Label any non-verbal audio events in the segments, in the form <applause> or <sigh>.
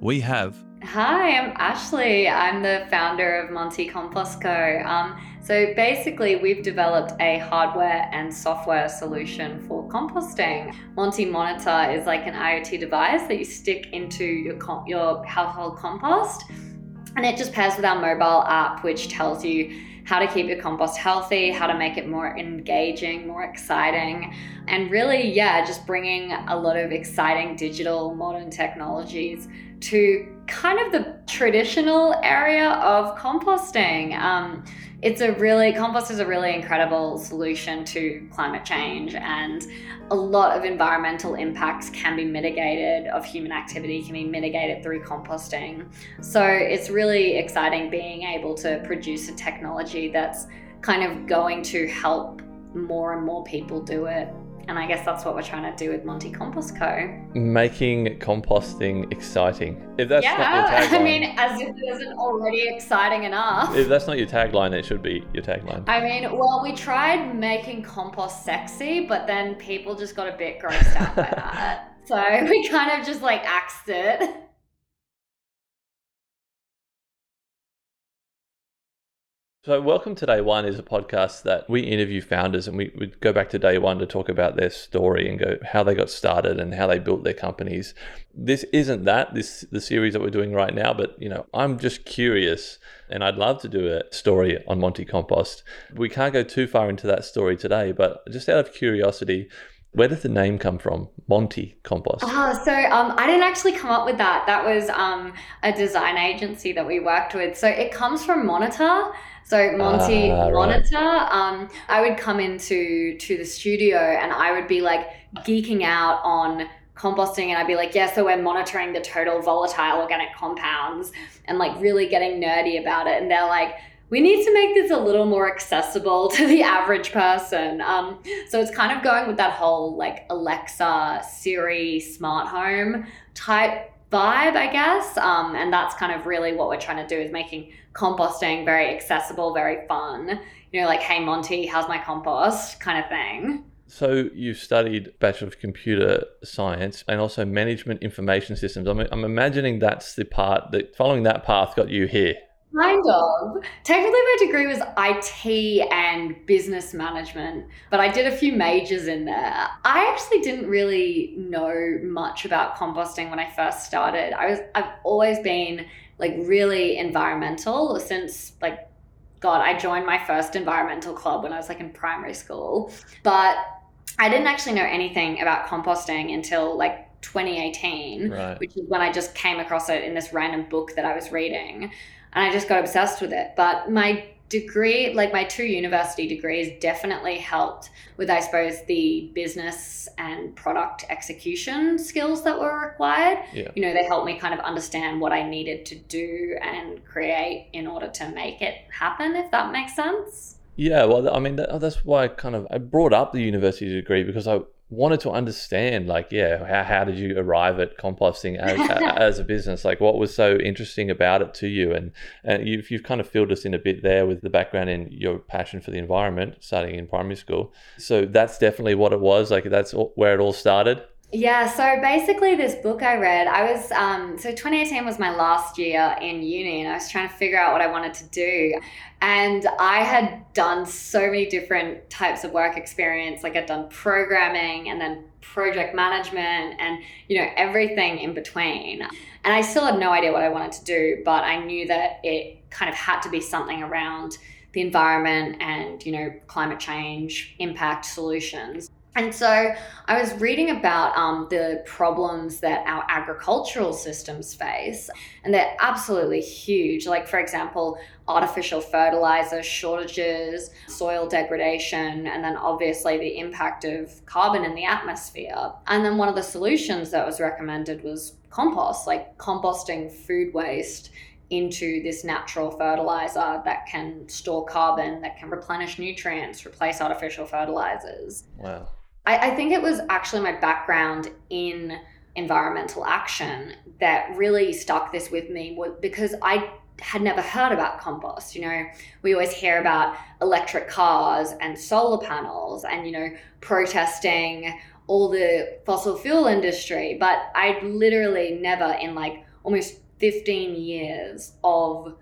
we have. Hi, I'm Ashley. I'm the founder of Monty Compost Co. Um, so basically, we've developed a hardware and software solution for composting. Monty Monitor is like an IoT device that you stick into your your household compost, and it just pairs with our mobile app, which tells you how to keep your compost healthy, how to make it more engaging, more exciting, and really, yeah, just bringing a lot of exciting digital modern technologies to kind of the traditional area of composting. Um, it's a really compost is a really incredible solution to climate change and a lot of environmental impacts can be mitigated of human activity can be mitigated through composting so it's really exciting being able to produce a technology that's kind of going to help more and more people do it and I guess that's what we're trying to do with Monty Compost Co. Making composting exciting. If that's yeah, not your tagline, <laughs> I mean, as if it isn't already exciting enough. If that's not your tagline, it should be your tagline. I mean, well, we tried making compost sexy, but then people just got a bit grossed out by <laughs> that. So we kind of just like axed it. So, Welcome to Day One is a podcast that we interview founders and we, we go back to day one to talk about their story and go how they got started and how they built their companies. This isn't that, this the series that we're doing right now, but you know, I'm just curious and I'd love to do a story on Monty Compost. We can't go too far into that story today, but just out of curiosity, where did the name come from, Monty Compost? Oh, so um, I didn't actually come up with that. That was um, a design agency that we worked with. So it comes from Monitor. So Monty ah, Monitor, right. um, I would come into to the studio and I would be like geeking out on composting and I'd be like, yeah, so we're monitoring the total volatile organic compounds and like really getting nerdy about it. And they're like, we need to make this a little more accessible <laughs> to the average person. Um, so it's kind of going with that whole like Alexa, Siri, smart home type vibe, I guess. Um, and that's kind of really what we're trying to do is making composting very accessible, very fun. You know, like, hey, Monty, how's my compost kind of thing. So you studied Bachelor of Computer Science and also Management Information Systems. I'm, I'm imagining that's the part that following that path got you here. Kind of. Technically, my degree was IT and business management, but I did a few majors in there. I actually didn't really know much about composting when I first started. I was I've always been like really environmental since like God, I joined my first environmental club when I was like in primary school, but I didn't actually know anything about composting until like 2018, right. which is when I just came across it in this random book that I was reading and I just got obsessed with it. But my degree, like my two university degrees, definitely helped with, I suppose, the business and product execution skills that were required. Yeah. You know, they helped me kind of understand what I needed to do and create in order to make it happen, if that makes sense. Yeah, well, I mean, that, that's why I kind of I brought up the university degree because I wanted to understand like yeah how, how did you arrive at composting as, <laughs> as a business? Like what was so interesting about it to you? And, and you've, you've kind of filled us in a bit there with the background in your passion for the environment starting in primary school. So that's definitely what it was. Like that's where it all started yeah, so basically, this book I read, I was, um, so 2018 was my last year in uni, and I was trying to figure out what I wanted to do. And I had done so many different types of work experience. Like, I'd done programming and then project management and, you know, everything in between. And I still had no idea what I wanted to do, but I knew that it kind of had to be something around the environment and, you know, climate change impact solutions. And so I was reading about um, the problems that our agricultural systems face, and they're absolutely huge. Like, for example, artificial fertilizer shortages, soil degradation, and then obviously the impact of carbon in the atmosphere. And then one of the solutions that was recommended was compost, like composting food waste into this natural fertilizer that can store carbon, that can replenish nutrients, replace artificial fertilizers. Wow. I, I think it was actually my background in environmental action that really stuck this with me was because I had never heard about compost. You know, we always hear about electric cars and solar panels and, you know, protesting all the fossil fuel industry, but I'd literally never in like almost 15 years of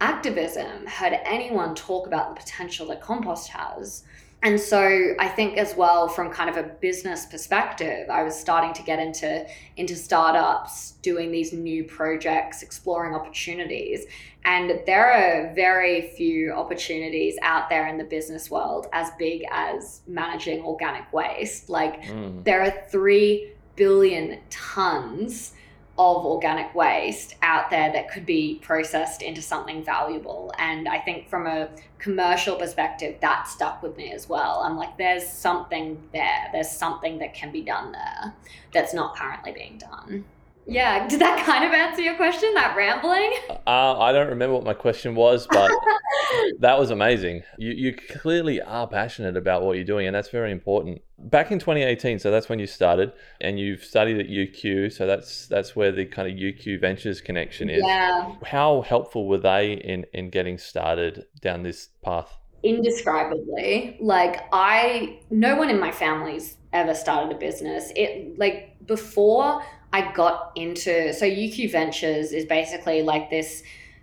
activism heard anyone talk about the potential that compost has. And so I think as well from kind of a business perspective, I was starting to get into into startups, doing these new projects, exploring opportunities. And there are very few opportunities out there in the business world as big as managing organic waste. Like mm. there are 3 billion tons of organic waste out there that could be processed into something valuable. And I think from a commercial perspective, that stuck with me as well. I'm like, there's something there, there's something that can be done there that's not currently being done. Yeah, did that kind of answer your question? That rambling? Uh, I don't remember what my question was, but <laughs> that was amazing. You you clearly are passionate about what you're doing, and that's very important. Back in 2018, so that's when you started, and you've studied at UQ, so that's that's where the kind of UQ Ventures connection is. Yeah. How helpful were they in in getting started down this path? Indescribably. Like I, no one in my family's ever started a business. It like before I got into so UQ Ventures is basically like this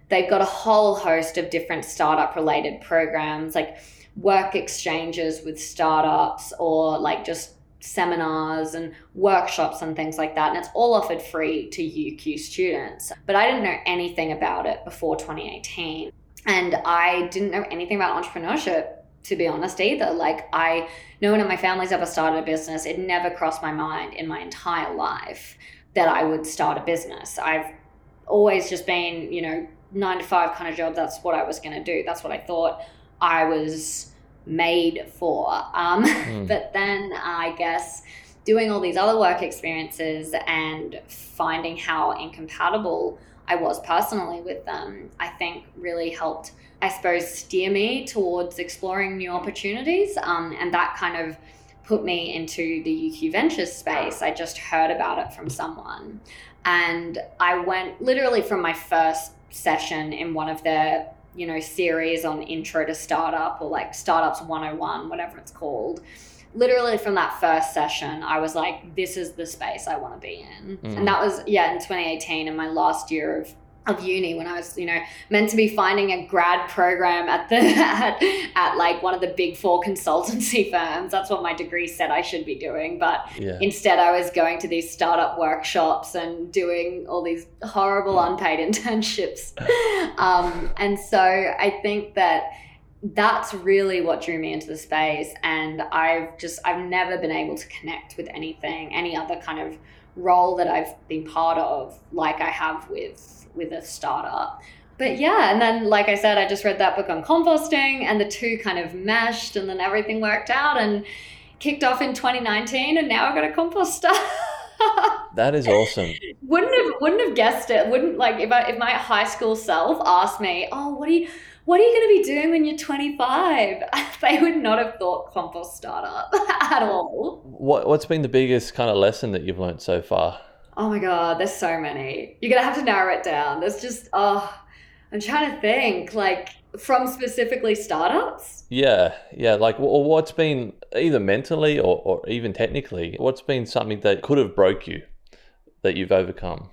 they've got a whole host of different startup related programs like work exchanges with startups or like just seminars and workshops and things like that. And it's all offered free to UQ students. But I didn't know anything about it before 2018 and I didn't know anything about entrepreneurship to be honest either. Like I no one in my family's ever started a business. It never crossed my mind in my entire life that I would start a business. I've always just been, you know, nine to five kind of job. That's what I was going to do. That's what I thought I was made for. Um, mm. <laughs> But then I guess doing all these other work experiences and finding how incompatible I was personally with them, I think really helped, I suppose, steer me towards exploring new opportunities. Um, and that kind of put me into the UQ Ventures space. I just heard about it from someone. And I went literally from my first session in one of their, you know, series on intro to startup or like startups 101, whatever it's called. Literally from that first session, I was like, this is the space I want to be in. Mm. And that was, yeah, in 2018, in my last year of of uni when I was, you know, meant to be finding a grad program at the <laughs> at, at like one of the big four consultancy <laughs> firms. That's what my degree said I should be doing. But yeah. instead I was going to these startup workshops and doing all these horrible unpaid <laughs> internships. Um, and so I think that that's really what drew me into the space. And I've just I've never been able to connect with anything, any other kind of role that I've been part of like I have with with a startup. But yeah, and then like I said, I just read that book on composting and the two kind of meshed and then everything worked out and kicked off in 2019 and now I've got a composter. <laughs> that is awesome. Wouldn't have wouldn't have guessed it. Wouldn't like if I if my high school self asked me, "Oh, what are you what are you going to be doing when you're 25?" <laughs> they would not have thought compost startup <laughs> at all. What what's been the biggest kind of lesson that you've learned so far? Oh my god, there's so many. You're gonna have to narrow it down. There's just oh, I'm trying to think like from specifically startups. Yeah, yeah. Like, or what's been either mentally or, or even technically, what's been something that could have broke you that you've overcome?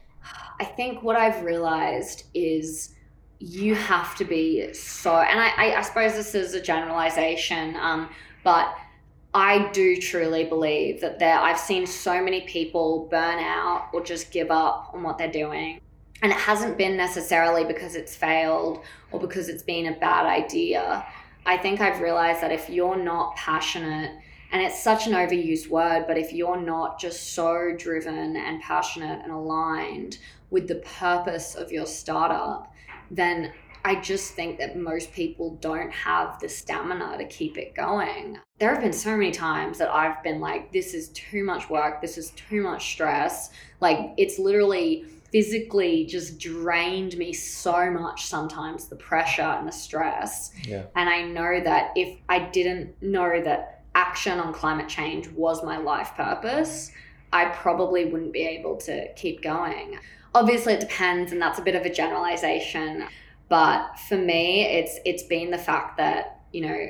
I think what I've realized is you have to be so, and I, I, I suppose this is a generalization, um, but I do truly believe that there I've seen so many people burn out or just give up on what they're doing. And it hasn't been necessarily because it's failed or because it's been a bad idea. I think I've realized that if you're not passionate And it's such an overused word, but if you're not just so driven and passionate and aligned with the purpose of your startup, then I just think that most people don't have the stamina to keep it going. There have been so many times that I've been like, this is too much work, this is too much stress. Like, it's literally physically just drained me so much sometimes the pressure and the stress. Yeah. And I know that if I didn't know that action on climate change was my life purpose, I probably wouldn't be able to keep going. Obviously, it depends, and that's a bit of a generalization. But for me, it's it's been the fact that you know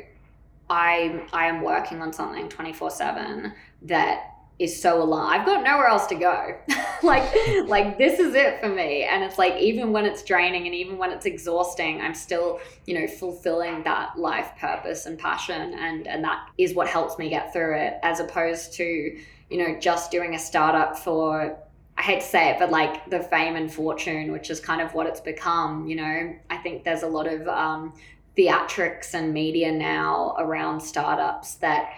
I I am working on something twenty four seven that is so alive. I've got nowhere else to go. <laughs> like <laughs> like this is it for me. And it's like even when it's draining and even when it's exhausting, I'm still, you know, fulfilling that life purpose and passion and and that is what helps me get through it as opposed to, you know, just doing a startup for I hate to say it, but like the fame and fortune, which is kind of what it's become, you know, I think there's a lot of um, theatrics and media now around startups that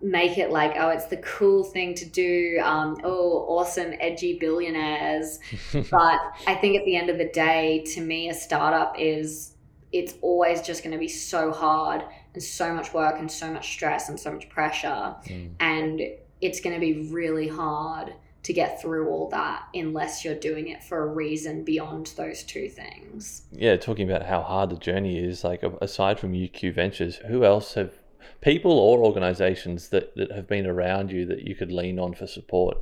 make it like, oh, it's the cool thing to do. Um, oh, awesome, edgy billionaires. <laughs> but I think at the end of the day, to me, a startup is, it's always just going to be so hard and so much work and so much stress and so much pressure. Mm. And it's going to be really hard to get through all that unless you're doing it for a reason beyond those two things. Yeah, talking about how hard the journey is, like aside from UQ Ventures, who else have people or organizations that, that have been around you that you could lean on for support?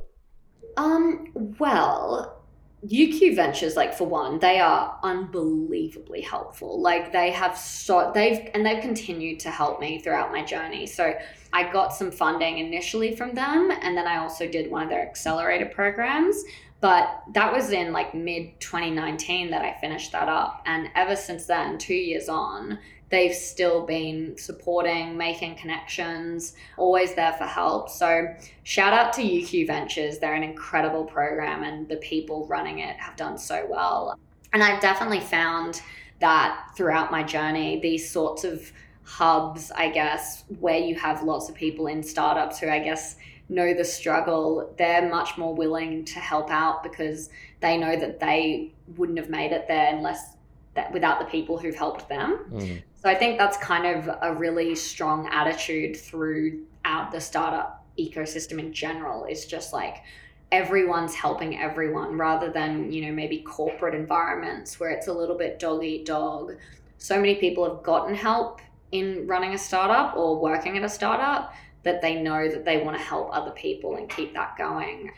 Um, well, UQ Ventures, like for one, they are unbelievably helpful. Like they have so they've and they've continued to help me throughout my journey. So I got some funding initially from them, and then I also did one of their accelerator programs. But that was in like mid 2019 that I finished that up. And ever since then, two years on, they've still been supporting, making connections, always there for help. So, shout out to UQ Ventures. They're an incredible program, and the people running it have done so well. And I've definitely found that throughout my journey, these sorts of hubs, I guess, where you have lots of people in startups who I guess know the struggle, they're much more willing to help out because they know that they wouldn't have made it there unless that without the people who've helped them. Mm. So I think that's kind of a really strong attitude throughout the startup ecosystem in general. Is just like everyone's helping everyone rather than, you know, maybe corporate environments where it's a little bit dog eat dog. So many people have gotten help in running a startup or working at a startup that they know that they want to help other people and keep that going.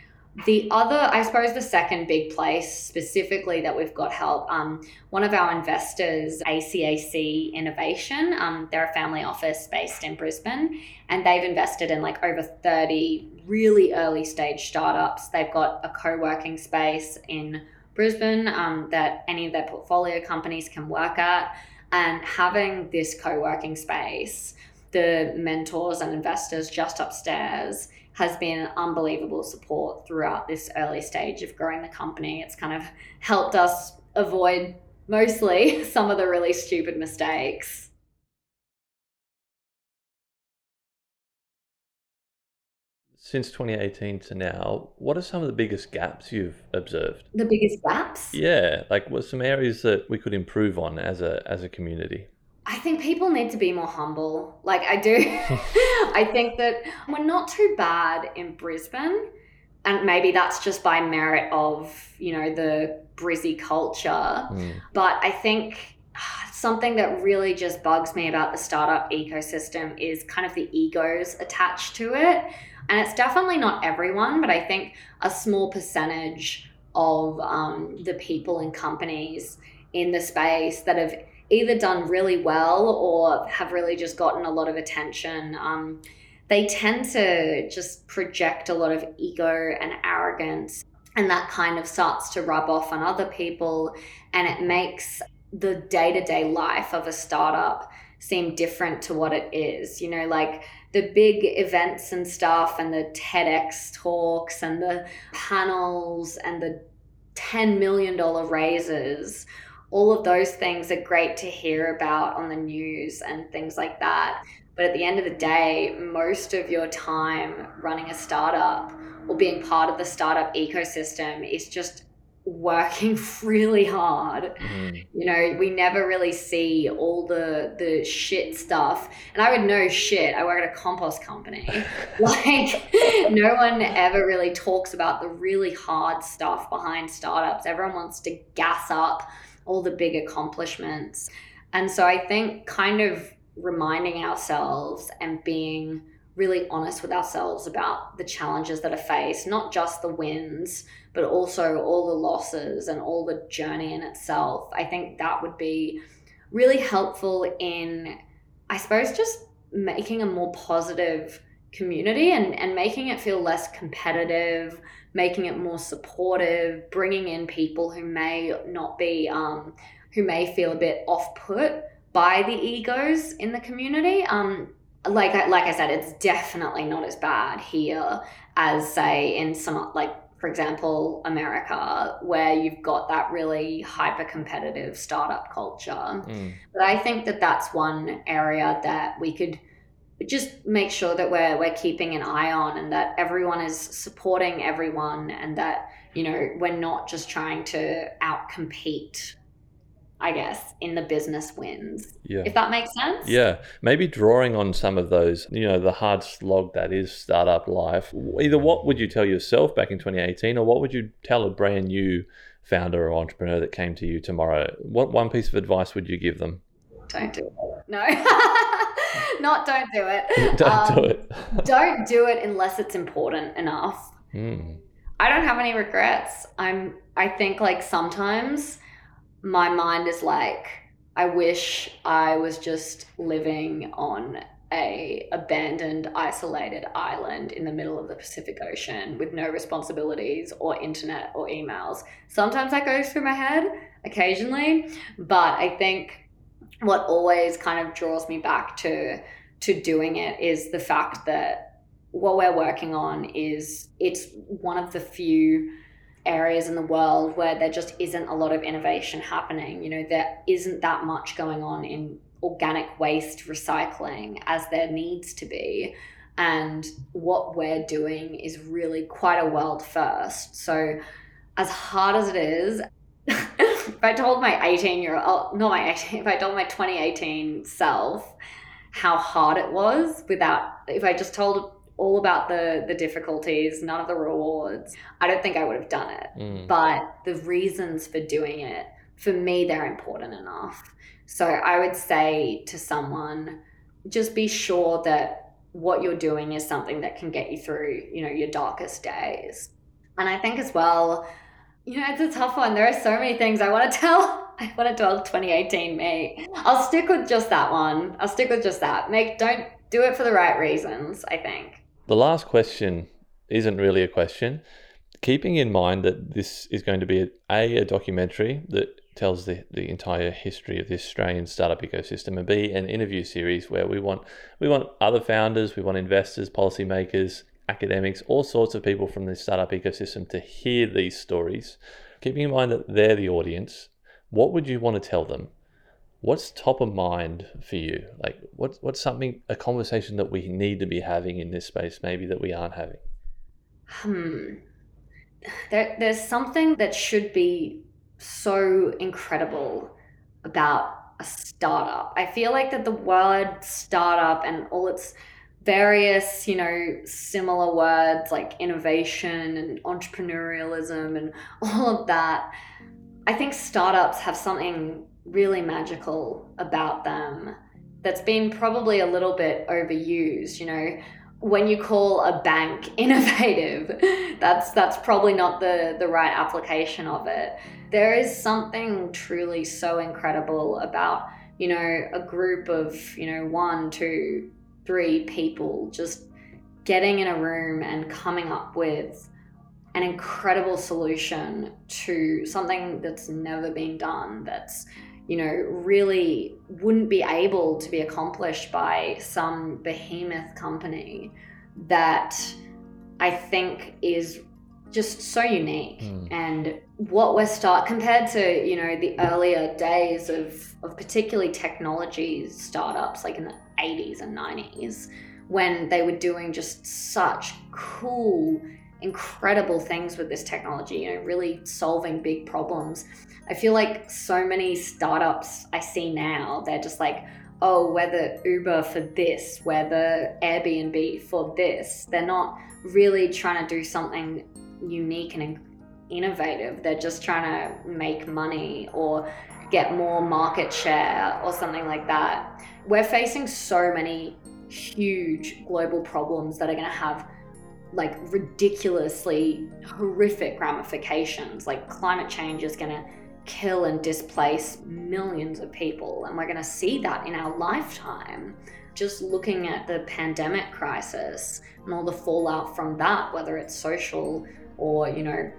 The other, I suppose, the second big place specifically that we've got help, um, one of our investors, ACAC Innovation, um, they're a family office based in Brisbane, and they've invested in like over 30 really early stage startups. They've got a co working space in Brisbane um, that any of their portfolio companies can work at. And having this co working space, the mentors and investors just upstairs has been unbelievable support throughout this early stage of growing the company. It's kind of helped us avoid mostly <laughs> some of the really stupid mistakes. Since 2018 to now, what are some of the biggest gaps you've observed? The biggest gaps? Yeah, like what some areas that we could improve on as a as a community? I think people need to be more humble. Like I do. <laughs> <laughs> I think that we're not too bad in Brisbane. And maybe that's just by merit of, you know, the Brizzy culture. Mm. But I think <sighs> something that really just bugs me about the startup ecosystem is kind of the egos attached to it. And it's definitely not everyone, but I think a small percentage of um, the people and companies in the space that have either done really well or have really just gotten a lot of attention. Um, they tend to just project a lot of ego and arrogance, and that kind of starts to rub off on other people, and it makes the day to day life of a startup seem different to what it is. You know, like the big events and stuff, and the TEDx talks, and the panels, and the $10 million raises all of those things are great to hear about on the news and things like that. But at the end of the day, most of your time running a startup or being part of the startup ecosystem is just working <laughs> really hard. Mm. You know, we never really see all the the shit stuff. And I would know shit. I work at a compost company. <laughs> like no one ever really talks about the really hard stuff behind startups. Everyone wants to gas up all the big accomplishments. And so I think kind of reminding ourselves and being really honest with ourselves about the challenges that are faced, not just the wins, but also all the losses and all the journey in itself. I think that would be really helpful in, I suppose, just making a more positive community and, and making it feel less competitive, making it more supportive, bringing in people who may not be, um, who may feel a bit off put by the egos in the community. Um, like like I said, it's definitely not as bad here as say in some like for example America, where you've got that really hyper competitive startup culture. Mm. But I think that that's one area that we could just make sure that we're we're keeping an eye on and that everyone is supporting everyone and that you know we're not just trying to outcompete I guess, in the business wins. Yeah. If that makes sense. Yeah. Maybe drawing on some of those, you know, the hard slog that is startup life. Either what would you tell yourself back in 2018 or what would you tell a brand new founder or entrepreneur that came to you tomorrow? What one piece of advice would you give them? Don't do it. No. <laughs> <laughs> Not don't do it. <laughs> don't um, do it. <laughs> don't do it unless it's important enough. Mm. I don't have any regrets. I'm I think like sometimes my mind is like, I wish I was just living on a abandoned isolated island in the middle of the Pacific Ocean with no responsibilities or internet or emails. Sometimes that goes through my head occasionally, but I think what always kind of draws me back to to doing it is the fact that what we're working on is it's one of the few areas in the world where there just isn't a lot of innovation happening. You know, there isn't that much going on in organic waste recycling as there needs to be. And what we're doing is really quite a world first. So, as hard as it is, <laughs> if I told my 18 year old, not my 18, if I told my 2018 self how hard it was without, if I just told all about the the difficulties, none of the rewards. I don't think I would have done it. Mm. But the reasons for doing it, for me, they're important enough. So I would say to someone, just be sure that what you're doing is something that can get you through, you know, your darkest days. And I think as well, you know, it's a tough one. There are so many things I want to <laughs> tell. I want to tell 2018 me. I'll stick with just that one. I'll stick with just that. Make don't do it for the right reasons, I think. The last question isn't really a question. Keeping in mind that this is going to be a, a, documentary that tells the, the entire history of the Australian startup ecosystem, and B, an interview series where we want we want other founders, we want investors, policymakers, academics, all sorts of people from the startup ecosystem to hear these stories. Keeping in mind that they're the audience, what would you want to tell them? what's top of mind for you? Like, what's what's something a conversation that we need to be having in this space, maybe that we aren't having? Hmm. There, there's something that should be so incredible about a startup. I feel like that the word startup and all its various, you know, similar words like innovation and entrepreneurialism and <laughs> all of that. I think startups have something really magical about them that's been probably a little bit overused you know when you call a bank <laughs> innovative that's that's probably not the the right application of it there is something truly so incredible about you know a group of you know one two three people just getting in a room and coming up with an incredible solution to something that's never been done that's you know, really wouldn't be able to be accomplished by some behemoth company that I think is just so unique mm. and what we're start compared to you know the earlier days of of particularly technology startups like in the 80s and 90s when they were doing just such cool, incredible things with this technology, you know, really solving big problems. I feel like so many startups I see now, they're just like, oh, we're the Uber for this, we're the Airbnb for this. They're not really trying to do something unique and innovative. They're just trying to make money or get more market share or something like that. We're facing so many huge global problems that are going to have like ridiculously horrific ramifications. Like climate change is going to kill and displace millions of people, and we're going to see that in our lifetime. Just looking at the pandemic crisis and all the fallout from that, whether it's social or, you know,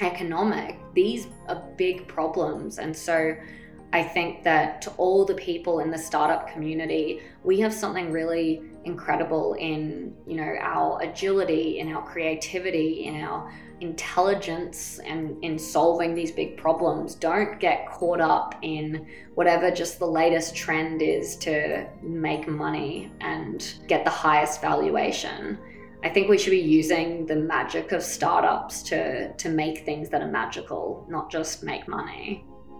economic, these are big problems. And so I think that to all the people in the startup community, we have something really incredible in, you know, our agility, in our creativity, in our intelligence and in solving these big problems. Don't get caught up in whatever just the latest trend is to make money and get the highest valuation. I think we should be using the magic of startups to to make things that are magical, not just make money.